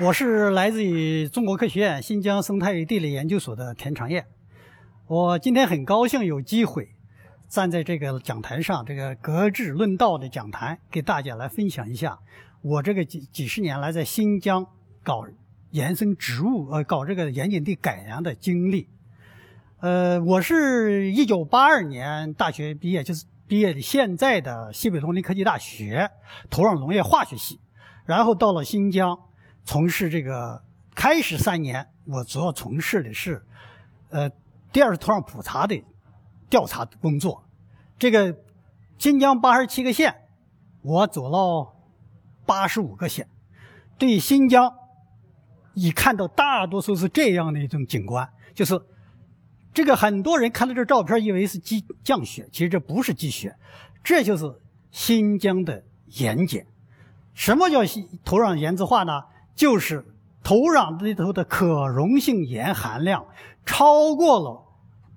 我是来自于中国科学院新疆生态与地理研究所的田长燕。我今天很高兴有机会站在这个讲台上，这个格致论道的讲坛，给大家来分享一下我这个几几十年来在新疆搞野生植物呃搞这个盐碱地改良的经历。呃，我是一九八二年大学毕业，就是毕业的现在的西北农林科技大学土壤农业化学系，然后到了新疆。从事这个开始三年，我主要从事的是，呃，第二次土壤普查的调查工作。这个新疆八十七个县，我走了八十五个县。对新疆，你看到大多数是这样的一种景观，就是这个很多人看到这照片，以为是积降雪，其实这不是积雪，这就是新疆的盐碱。什么叫土壤盐质化呢？就是土壤里头的可溶性盐含量超过了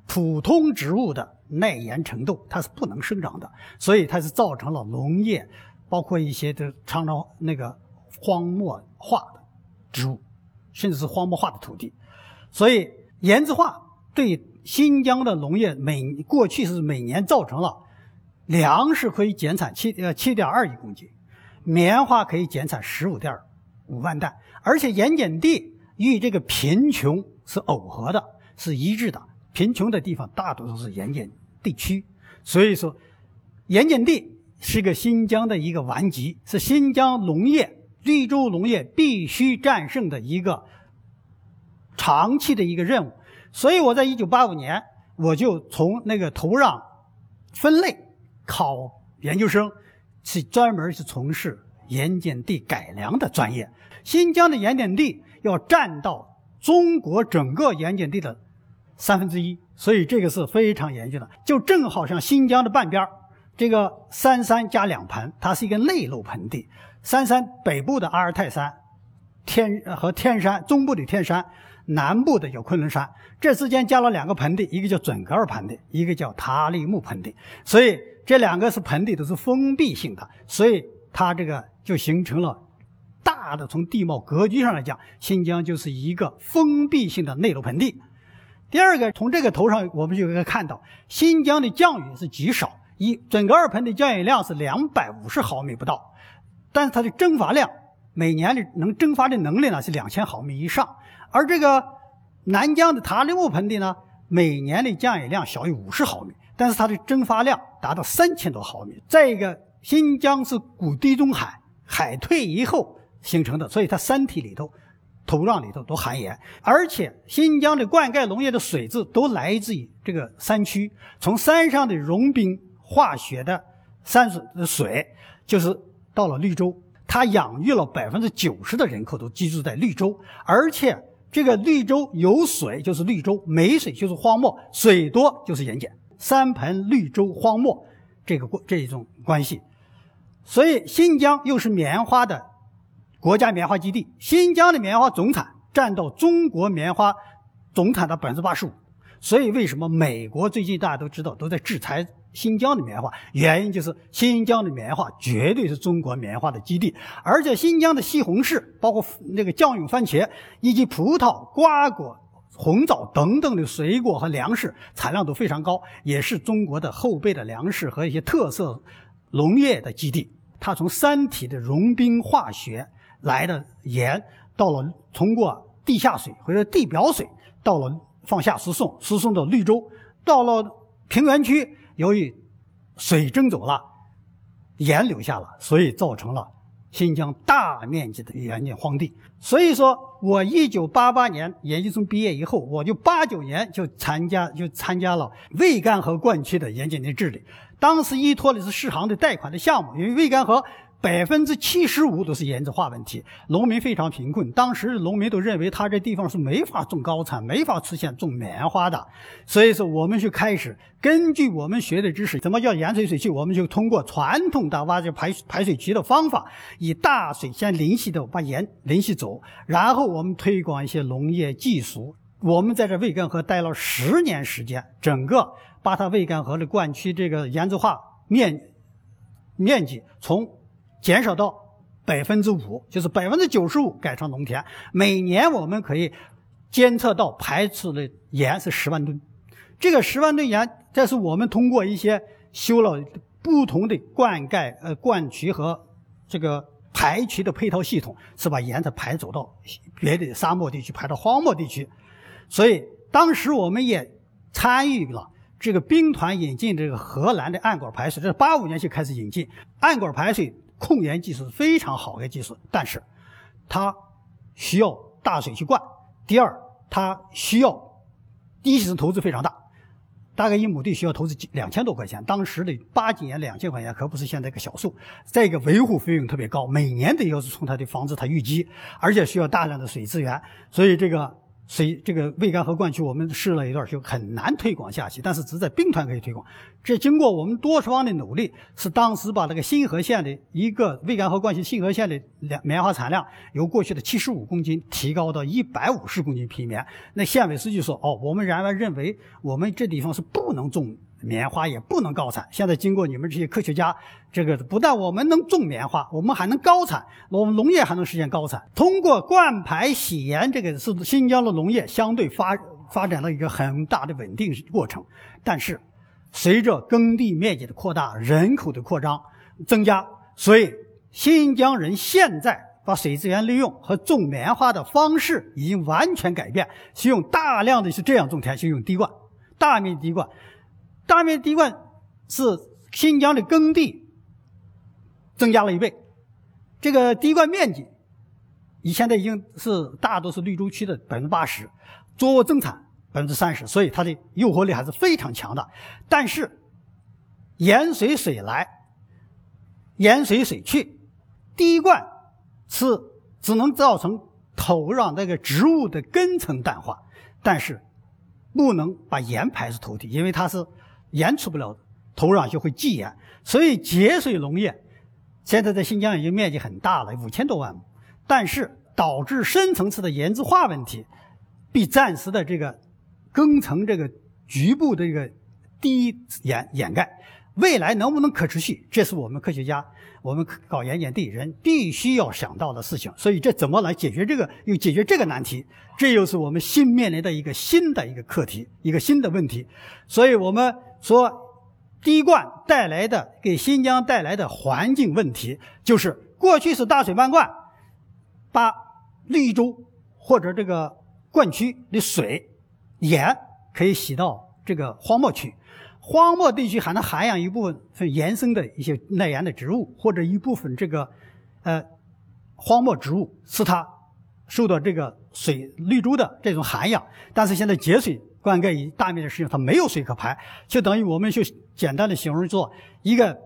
普通植物的耐盐程度，它是不能生长的，所以它是造成了农业，包括一些的常常那个荒漠化的植物，甚至是荒漠化的土地。所以盐渍化对新疆的农业每过去是每年造成了粮食可以减产七呃七点二亿公斤，棉花可以减产十五点。五万担，而且盐碱地与这个贫穷是耦合的，是一致的。贫穷的地方大多数是盐碱地区，所以说，盐碱地是个新疆的一个顽疾，是新疆农业、绿洲农业必须战胜的一个长期的一个任务。所以我在一九八五年，我就从那个土壤分类考研究生，去专门去从事。盐碱地改良的专业，新疆的盐碱地要占到中国整个盐碱地的三分之一，所以这个是非常严峻的。就正好像新疆的半边这个三山加两盆，它是一个内陆盆地。三山北部的阿尔泰山、天和天山，中部的天山，南部的有昆仑山，这之间加了两个盆地，一个叫准噶尔盆地，一个叫塔里木盆地。所以这两个是盆地，都是封闭性的，所以它这个。就形成了大的从地貌格局上来讲，新疆就是一个封闭性的内陆盆地。第二个，从这个头上我们就可以看到，新疆的降雨是极少，一准噶尔盆的降雨量是两百五十毫米不到，但是它的蒸发量每年的能蒸发的能力呢是两千毫米以上。而这个南疆的塔里木盆地呢，每年的降雨量小于五十毫米，但是它的蒸发量达到三千多毫米。再一个，新疆是古地中海。海退以后形成的，所以它山体里头、土壤里头都含盐，而且新疆的灌溉农业的水质都来自于这个山区，从山上的融冰化雪的山水水，就是到了绿洲，它养育了百分之九十的人口都居住在绿洲，而且这个绿洲有水就是绿洲，没水就是荒漠，水多就是盐碱，三盆绿洲荒漠这个过这一种关系。所以，新疆又是棉花的国家棉花基地。新疆的棉花总产占到中国棉花总产的百分之八十五。所以，为什么美国最近大家都知道都在制裁新疆的棉花？原因就是新疆的棉花绝对是中国棉花的基地，而且新疆的西红柿、包括那个酱用番茄以及葡萄、瓜果、红枣等等的水果和粮食产量都非常高，也是中国的后备的粮食和一些特色。农业的基地，它从山体的融冰化学来的盐，到了通过地下水或者地表水，到了放下输送，输送到绿洲，到了平原区，由于水蒸走了，盐留下了，所以造成了新疆大面积的盐碱荒地。所以说我一九八八年研究生毕业以后，我就八九年就参加就参加了渭干河灌区的盐碱地治理。当时依托的是世行的贷款的项目，因为渭干河百分之七十五都是盐质化问题，农民非常贫困。当时农民都认为他这地方是没法种高产，没法出现种棉花的。所以说，我们就开始根据我们学的知识，什么叫盐水水渠？我们就通过传统的挖掘排排水渠的方法，以大水先淋洗的把盐淋洗走，然后我们推广一些农业技术。我们在这渭干河待了十年时间，整个。把它渭干河的灌区这个盐渍化面面积从减少到百分之五，就是百分之九十五改成农田。每年我们可以监测到排出的盐是十万吨。这个十万吨盐，这是我们通过一些修了不同的灌溉、呃灌渠和这个排渠的配套系统，是把盐再排走到别的沙漠地区，排到荒漠地区。所以当时我们也参与了这个兵团引进这个荷兰的暗管排水，这是八五年就开始引进暗管排水。控盐技术是非常好的技术，但是它需要大水去灌。第二，它需要第一是投资非常大，大概一亩地需要投资两千多块钱。当时的八几年两千块钱可不是现在个小数。再一个，维护费用特别高，每年得要是从它的房子它淤积，而且需要大量的水资源，所以这个。所以这个渭干河灌区，我们试了一段，就很难推广下去。但是只在兵团可以推广。这经过我们多方的努力，是当时把那个新河县的一个渭干河灌区新河县的棉棉花产量，由过去的七十五公斤提高到一百五十公斤皮棉。那县委书记说：“哦，我们原来认为我们这地方是不能种。”棉花也不能高产。现在经过你们这些科学家，这个不但我们能种棉花，我们还能高产，我们农业还能实现高产。通过灌排洗盐，这个是新疆的农业相对发发展了一个很大的稳定过程。但是，随着耕地面积的扩大，人口的扩张增加，所以新疆人现在把水资源利用和种棉花的方式已经完全改变，是用大量的是这样种田，是用滴灌，大面积滴灌。大面滴灌是新疆的耕地增加了一倍，这个滴灌面积以现在已经是大多数绿洲区的百分之八十，作物增产百分之三十，所以它的诱惑力还是非常强的。但是盐水水来，盐水水去，滴灌是只能造成土壤那个植物的根层淡化，但是不能把盐排出土地，因为它是。盐出不了，土壤就会积盐，所以节水农业现在在新疆已经面积很大了，五千多万亩，但是导致深层次的盐质化问题，比暂时的这个耕层这个局部的一个低盐掩盖，未来能不能可持续，这是我们科学家，我们搞盐碱地人必须要想到的事情。所以这怎么来解决这个，又解决这个难题，这又是我们新面临的一个新的一个课题，一个新的问题。所以我们。说滴灌带来的给新疆带来的环境问题，就是过去是大水漫灌，把绿洲或者这个灌区的水盐可以洗到这个荒漠区，荒漠地区还能涵养一部分是延伸的一些耐盐的植物，或者一部分这个呃荒漠植物，使它受到这个水绿洲的这种涵养。但是现在节水。灌溉一大面积使用，它没有水可排，就等于我们就简单的形容做一个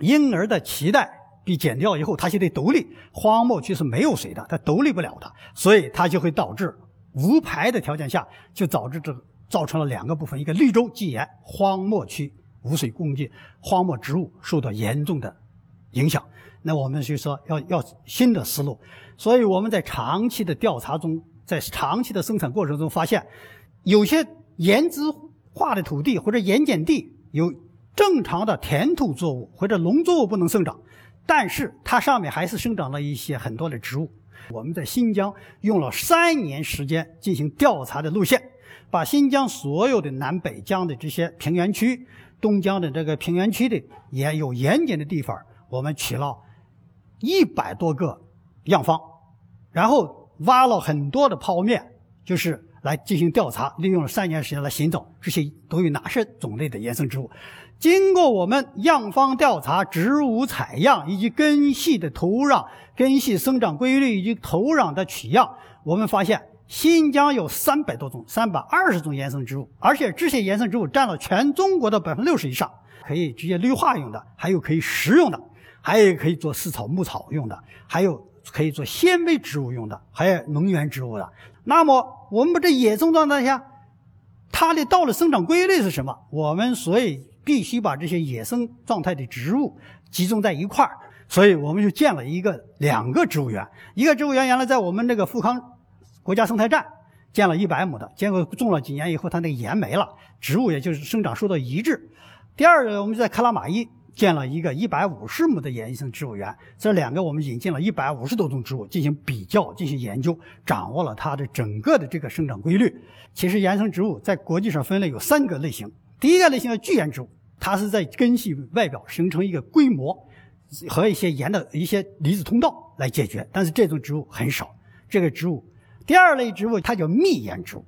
婴儿的脐带被剪掉以后，它就得独立。荒漠区是没有水的，它独立不了的，所以它就会导致无排的条件下，就导致这个造成了两个部分：一个绿洲积盐，荒漠区无水供给，荒漠植物受到严重的影响。那我们就说要要新的思路，所以我们在长期的调查中，在长期的生产过程中发现。有些盐质化的土地或者盐碱地有正常的田土作物或者农作物不能生长，但是它上面还是生长了一些很多的植物。我们在新疆用了三年时间进行调查的路线，把新疆所有的南北疆的这些平原区、东疆的这个平原区的也有盐碱的地方，我们取了一百多个样方，然后挖了很多的泡面，就是。来进行调查，利用了三年时间来寻找这些都有哪些种类的野生植物。经过我们样方调查、植物采样以及根系的土壤、根系生长规律以及土壤的取样，我们发现新疆有三百多种、三百二十种野生植物，而且这些野生植物占了全中国的百分之六十以上，可以直接绿化用的，还有可以食用的，还有可以做饲草、牧草用的，还有可以做纤维植物用的，还有能源植物的。那么，我们这野生状态下，它的道路生长规律是什么？我们所以必须把这些野生状态的植物集中在一块儿，所以我们就建了一个两个植物园。一个植物园原来在我们这个富康国家生态站建了一百亩的，结果种了几年以后，它那个盐没了，植物也就是生长受到抑制。第二个，我们在克拉玛依建了一个一百五十亩的盐生植物园。这两个我们引进了一百五十多种植物进行比较、进行研究，掌握了它的整个的这个生长规律。其实盐生植物在国际上分类有三个类型，第一个类型叫巨盐植物，它是在根系外表形成一个规模和一些盐的一些离子通道来解决，但是这种植物很少。这个植物，第二类植物它叫密岩植物。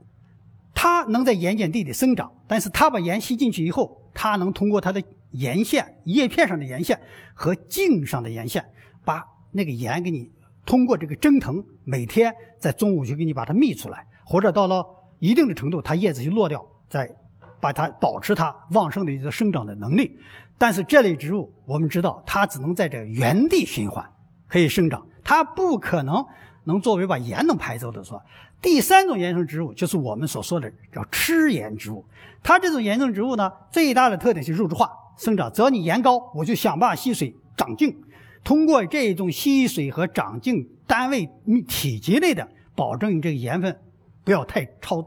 它能在盐碱地里生长，但是它把盐吸进去以后，它能通过它的盐线、叶片上的盐线和茎上的盐线，把那个盐给你通过这个蒸腾，每天在中午就给你把它泌出来，或者到了一定的程度，它叶子就落掉，再把它保持它旺盛的一个生长的能力。但是这类植物，我们知道它只能在这原地循环可以生长，它不可能能作为把盐能排走的说。第三种盐生植物就是我们所说的叫吃盐植物。它这种盐生植物呢，最大的特点是肉质化生长。只要你盐高，我就想办法吸水长茎。通过这种吸水和长茎单位体积内的，保证你这个盐分不要太超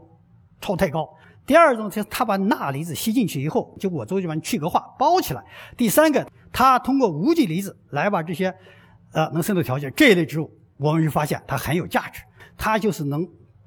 超太高。第二种就是它把钠离子吸进去以后，就我周就把去壳化包起来。第三个，它通过无机离子来把这些呃能生长条件这一类植物，我们就发现它很有价值。它就是能。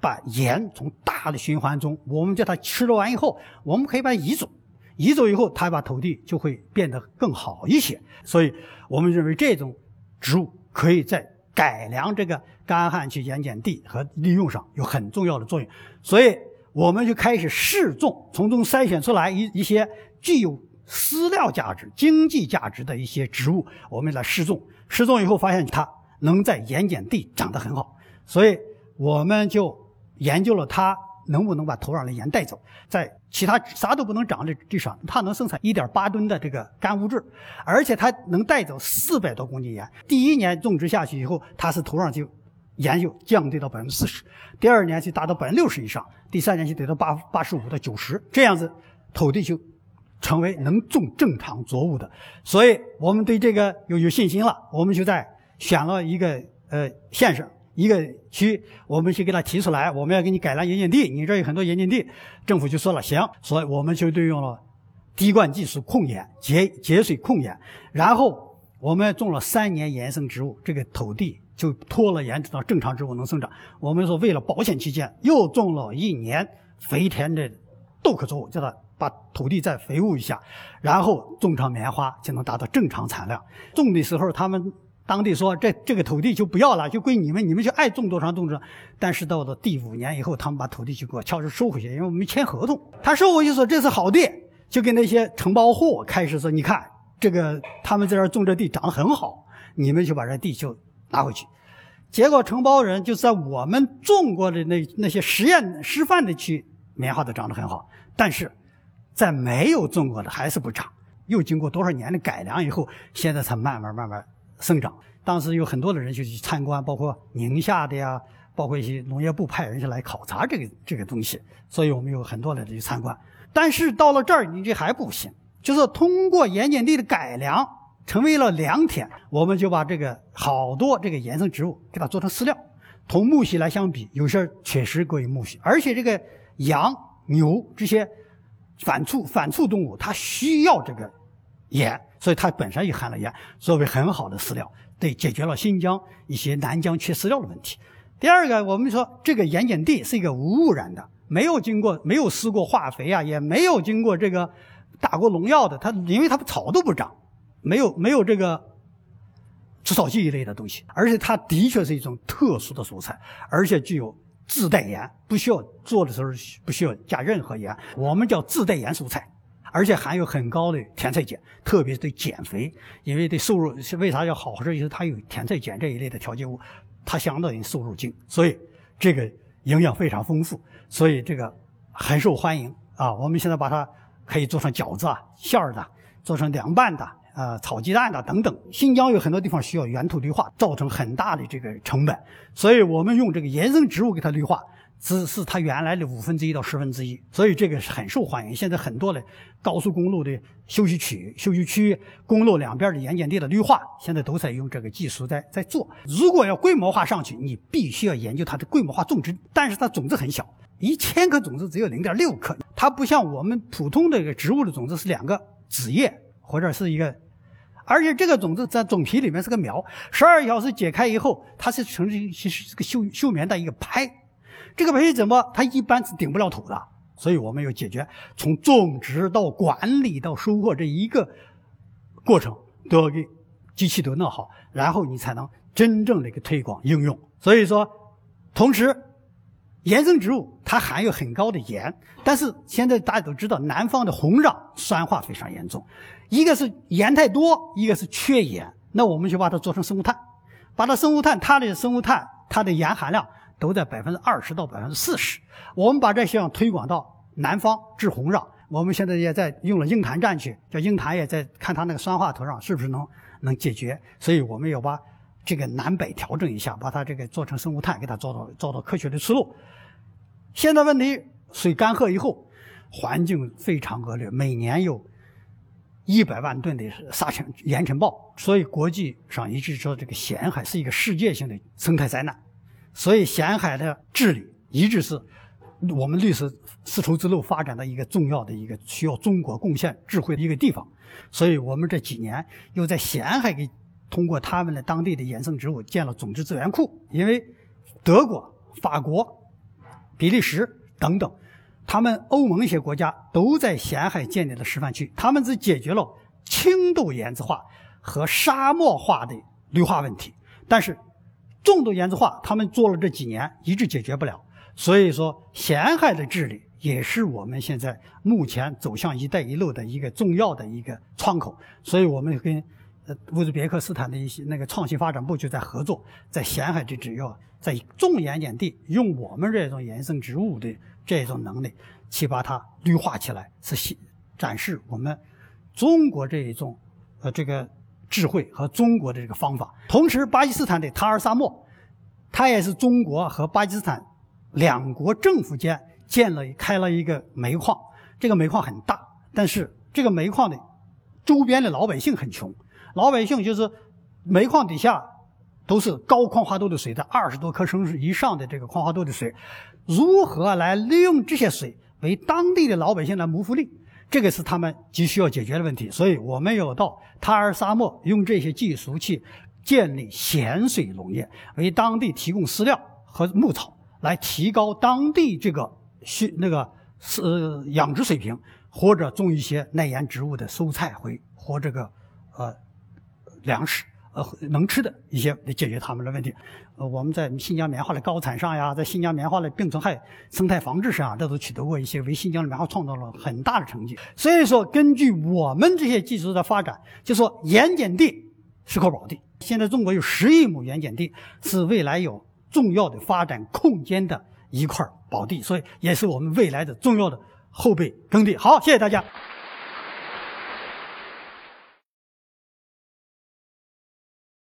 把盐从大的循环中，我们叫它吃了完以后，我们可以把它移走，移走以后，它把土地就会变得更好一些。所以，我们认为这种植物可以在改良这个干旱区盐碱地和利用上有很重要的作用。所以，我们就开始试种，从中筛选出来一一些具有饲料价值、经济价值的一些植物，我们来试种。试种以后，发现它能在盐碱地长得很好，所以我们就。研究了它能不能把土壤的盐带走，在其他啥都不能长的地上，它能生产一点八吨的这个干物质，而且它能带走四百多公斤盐。第一年种植下去以后，它是土壤就盐就降低到百分之四十，第二年就达到百分之六十以上，第三年就得到八八十五到九十，这样子土地就成为能种正常作物的。所以我们对这个又有信心了，我们就在选了一个呃县省。一个区，我们去给他提出来，我们要给你改良盐碱地。你这有很多盐碱地，政府就说了行，所以我们就对用了滴灌技术控盐、节节水控盐。然后我们种了三年盐生植物，这个土地就脱了盐，直到正常植物能生长。我们说为了保险起见，又种了一年肥田的豆科作物，叫它把土地再肥沃一下，然后种上棉花就能达到正常产量。种的时候他们。当地说这这个土地就不要了，就归你们，你们就爱种多长种多长。但是到了第五年以后，他们把土地就给我悄悄收回去，因为我没签合同。他收回去说这是好地，就跟那些承包户开始说，你看这个他们在这种这地长得很好，你们就把这地就拿回去。结果承包人就在我们种过的那那些实验示范的区，棉花都长得很好，但是在没有种过的还是不长。又经过多少年的改良以后，现在才慢慢慢慢。生长，当时有很多的人就去参观，包括宁夏的呀，包括一些农业部派人去来考察这个这个东西，所以我们有很多的去参观。但是到了这儿，你这还不行，就是通过盐碱地的改良，成为了良田，我们就把这个好多这个野生植物给它做成饲料。同木犀来相比，有些确实过于木犀，而且这个羊、牛这些反刍反刍动物，它需要这个盐。所以它本身也含了盐，作为很好的饲料，对解决了新疆一些南疆缺饲料的问题。第二个，我们说这个盐碱地是一个无污染的，没有经过没有施过化肥啊，也没有经过这个打过农药的。它因为它草都不长，没有没有这个除草剂一类的东西，而且它的确是一种特殊的蔬菜，而且具有自带盐，不需要做的时候不需要加任何盐，我们叫自带盐蔬菜。而且含有很高的甜菜碱，特别是对减肥，因为对瘦肉是为啥要好？是因为它有甜菜碱这一类的调节物，它相当于瘦肉精，所以这个营养非常丰富，所以这个很受欢迎啊！我们现在把它可以做成饺子啊、馅儿的，做成凉拌的，呃，炒鸡蛋的等等。新疆有很多地方需要原土绿化，造成很大的这个成本，所以我们用这个野生植物给它绿化。只是它原来的五分之一到十分之一，所以这个是很受欢迎。现在很多的高速公路的休息区、休息区、公路两边的盐碱地的绿化，现在都在用这个技术在在做。如果要规模化上去，你必须要研究它的规模化种植，但是它种子很小，一千颗种子只有零点六克，它不像我们普通的一个植物的种子是两个子叶或者是一个而且这个种子在种皮里面是个苗，十二小时解开以后，它是成其实是个休休眠的一个胚。这个胚怎么它一般是顶不了土的，所以我们要解决从种植到管理到收获这一个过程都要给机器都弄好，然后你才能真正的一个推广应用。所以说，同时。盐生植物它含有很高的盐，但是现在大家都知道，南方的红壤酸化非常严重，一个是盐太多，一个是缺盐。那我们就把它做成生物炭，把它生物炭，它的生物炭它的盐含量都在百分之二十到百分之四十。我们把这项推广到南方治红上，我们现在也在用了硬檀占去，叫硬檀也在看它那个酸化土壤是不是能能解决，所以我们要把。这个南北调整一下，把它这个做成生物炭，给它做到做到科学的出路。现在问题，水干涸以后，环境非常恶劣，每年有一百万吨的沙尘盐尘暴，所以国际上一直说这个咸海是一个世界性的生态灾难。所以咸海的治理一直是我们绿色丝绸之路发展的一个重要的一个需要中国贡献智慧的一个地方。所以我们这几年又在咸海给。通过他们的当地的野生植物建了种子资源库，因为德国、法国、比利时等等，他们欧盟一些国家都在咸海建立了示范区，他们只解决了轻度盐渍化和沙漠化的绿化问题，但是重度盐渍化他们做了这几年一直解决不了，所以说咸海的治理也是我们现在目前走向“一带一路”的一个重要的一个窗口，所以我们跟。乌兹别克斯坦的一些那个创新发展部就在合作，在咸海这只要在重盐碱地用我们这种盐生植物的这种能力去把它绿化起来，是展示我们中国这一种呃这个智慧和中国的这个方法。同时，巴基斯坦的塔尔沙漠，它也是中国和巴基斯坦两国政府间建了开了一个煤矿，这个煤矿很大，但是这个煤矿的周边的老百姓很穷。老百姓就是煤矿底下都是高矿化度的水，在二十多克升以上的这个矿化度的水，如何来利用这些水为当地的老百姓来谋福利？这个是他们急需要解决的问题。所以我们要到塔尔沙漠用这些技术去建立咸水农业，为当地提供饲料和牧草，来提高当地这个需那个是养殖水平，或者种一些耐盐植物的蔬菜或或这个呃。粮食，呃，能吃的一些来解决他们的问题。呃，我们在新疆棉花的高产上呀，在新疆棉花的病虫害生态防治上，这都取得过一些为新疆的棉花创造了很大的成绩。所以说，根据我们这些技术的发展，就说盐碱地是块宝地。现在中国有十亿亩盐碱地，是未来有重要的发展空间的一块宝地，所以也是我们未来的重要的后备耕地。好，谢谢大家。